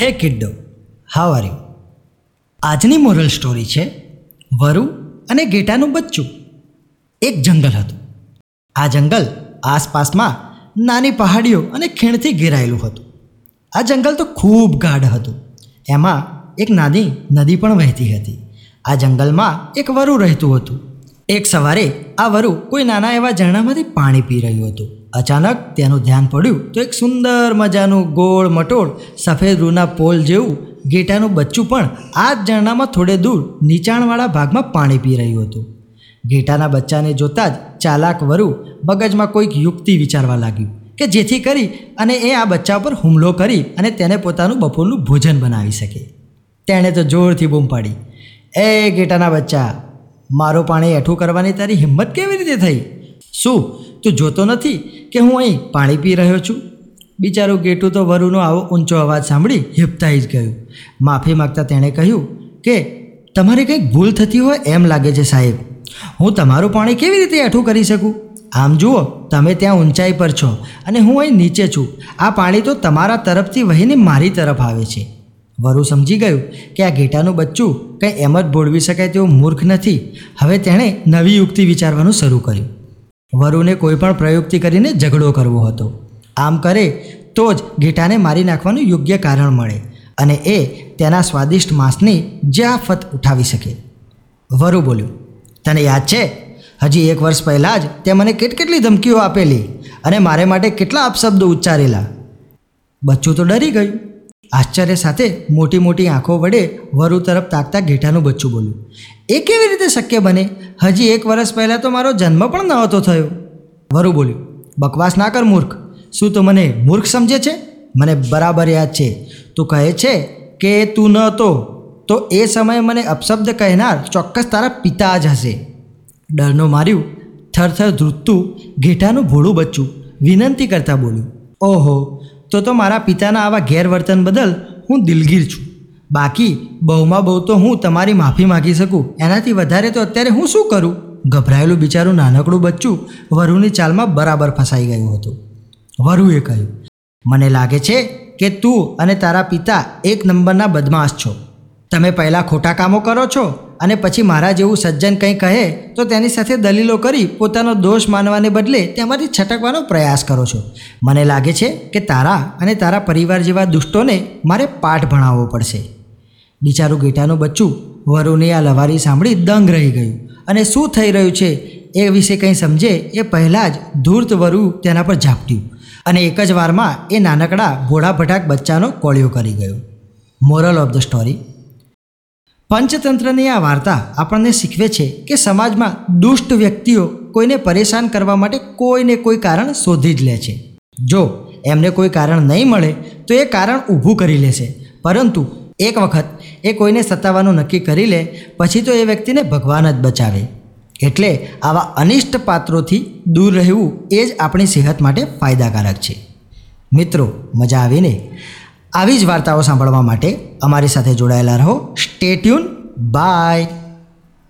Hey kiddo how are you આજની moral story છે, વરુ અને ગેટાનું બચ્ચું. એક જંગલ હતું. આ જંગલ આસપાસમાં નાની પહાડીઓ અને ખીણથી ઘેરાયેલું હતું. આ જંગલ તો ખૂબ ગાઢ હતું. એમાં એક નાની નદી પણ વહેતી હતી. આ જંગલમાં એક વરુ રહેતું હતું. એક સવારે આ વરુ કોઈ નાના એવા ઝરણામાંથી પાણી પી રહ્યું હતું. અચાનક તેનું ધ્યાન પડ્યું તો એક સુંદર મજાનું ગોળ મટોળ સફેદ રૂના પોલ જેવું ગેટાનું બચ્ચું પણ આ જ ઝરણામાં થોડે દૂર નીચાણવાળા ભાગમાં પાણી પી રહ્યું હતું. ગેટાના બચ્ચાને જોતાં જ ચાલાક વરુ મગજમાં કોઈક યુક્તિ વિચારવા લાગ્યું કે જેથી કરી અને એ આ બચ્ચા પર હુમલો કરી અને તેને પોતાનું બપોરનું ભોજન બનાવી શકે. તેણે તો જોરથી બૂમ પાડી. એ ગેટાના બચ્ચા, મારું પાણી એઠું કરવાની તારી હિંમત કેવી રીતે થઈ? શું તું જોતો નથી કે હું અહીં પાણી પી રહ્યો છું? બિચારું ગેટું તો વરુનો આવો ઊંચો અવાજ સાંભળી હિપતાઈ જ ગયું. માફી માગતા તેણે કહ્યું કે, તમારે કંઈક ભૂલ થતી હોય એમ લાગે છે સાહેબ. હું તમારું પાણી કેવી રીતે એઠું કરી શકું? આમ જુઓ, તમે ત્યાં ઊંચાઈ પર છો અને હું અહીં નીચે છું. આ પાણી તો તમારા તરફથી વહીને મારી તરફ આવે છે. વરુ સમજી ગયું કે આ ઘેટાનું બચ્ચું કંઈ એમ જ બોળવી શકાય તેવું મૂર્ખ નથી. હવે તેણે નવી યુક્તિ વિચારવાનું શરૂ કર્યું. વરુને કોઈ પણ પ્રયુક્તિ કરીને ઝઘડો કરવો હતો. આમ કરે તો જ ગીટાને મારી નાખવાનું યોગ્ય કારણ મળે અને એ તેના સ્વાદિષ્ટ માંસની જે આફત ઉઠાવી શકે. વરુ બોલ્યું, તને યાદ છે? હજી એક વર્ષ પહેલાં જ તે મને કેટ કેટલી ધમકીઓ આપેલી અને મારે માટે કેટલા અપશબ્દો ઉચ્ચારેલા. બચ્ચું તો ડરી ગયું. આશ્ચર્ય સાથે મોટી મોટી આંખો વડે વરુ તરફ તાકતા ઘેટાનું બચ્ચું બોલ્યું, એ કેવી રીતે શક્ય બને? હજી એક વર્ષ પહેલાં તો મારો જન્મ પણ નહોતો થયો. વરુ બોલ્યું, બકવાસ ના કર મૂર્ખ. શું તું મને મૂર્ખ સમજે છે? મને બરાબર યાદ છે. તું કહે છે કે તું ન હતો તો એ સમયે મને અપશબ્દ કહેનાર ચોક્કસ તારા પિતા જ હશે. ડરનો માર્યું, થરથર ધ્રુજતું ઘેટાનું ભોળું બચ્ચું વિનંતી કરતાં બોલ્યું, ઓહો તો તો મારા પિતાના આવા ગેરવર્તન બદલ હું દિલગીર છું. બાકી બહુમાં બહુ તો હું તમારી માફી માગી શકું. એનાથી વધારે તો અત્યારે હું શું કરું? ગભરાયેલું બિચારું નાનકડું બચ્ચું વરુની ચાલમાં બરાબર ફસાઈ ગયું હતું. વરુએ કહ્યું, મને લાગે છે કે તું અને તારા પિતા એક નંબરના બદમાશ છો. તમે પહેલાં ખોટા કામો કરો છો અને પછી મારા જેવું સજ્જન કંઈ કહે, તો તેની સાથે દલીલો કરી પોતાનો દોષ માનવાને બદલે તેમાંથી છટકવાનો પ્રયાસ કરો છો. મને લાગે છે કે તારા અને તારા પરિવાર જેવા દુષ્ટોને મારે પાઠ ભણાવવો પડશે. બિચારું ગીટાનું બચ્ચું વરુની આ લવારી સાંભળી દંગ રહી ગયું. અને શું થઈ રહ્યું છે એ વિશે કંઈ સમજે એ પહેલાં જ ધૂર્ત વરુ તેના પર ઝાપટ્યું અને એક જ વારમાં એ નાનકડા ભોળા ભટાક બચ્ચાનો કોળિયો કરી ગયો. Moral of the story. પંચતંત્રની આ વાર્તા આપણને શીખવે છે કે સમાજમાં દુષ્ટ વ્યક્તિઓ કોઈને પરેશાન કરવા માટે કોઈને કોઈ કારણ શોધી જ લે છે. જો એમને કોઈ કારણ નહીં મળે, તો એ કારણ ઊભું કરી લેશે. પરંતુ એક વખત એ કોઈને સતાવવાનું નક્કી કરી લે, પછી તો એ વ્યક્તિને ભગવાન જ બચાવે. એટલે આવા અનિષ્ટ પાત્રોથી દૂર રહેવું એ જ આપણી સેહત માટે ફાયદાકારક છે. મિત્રો, મજા આવીને આવી જ વાર્તાઓ સાંભળવા માટે અમારી સાથે જોડાયેલા રહો. Stay tuned by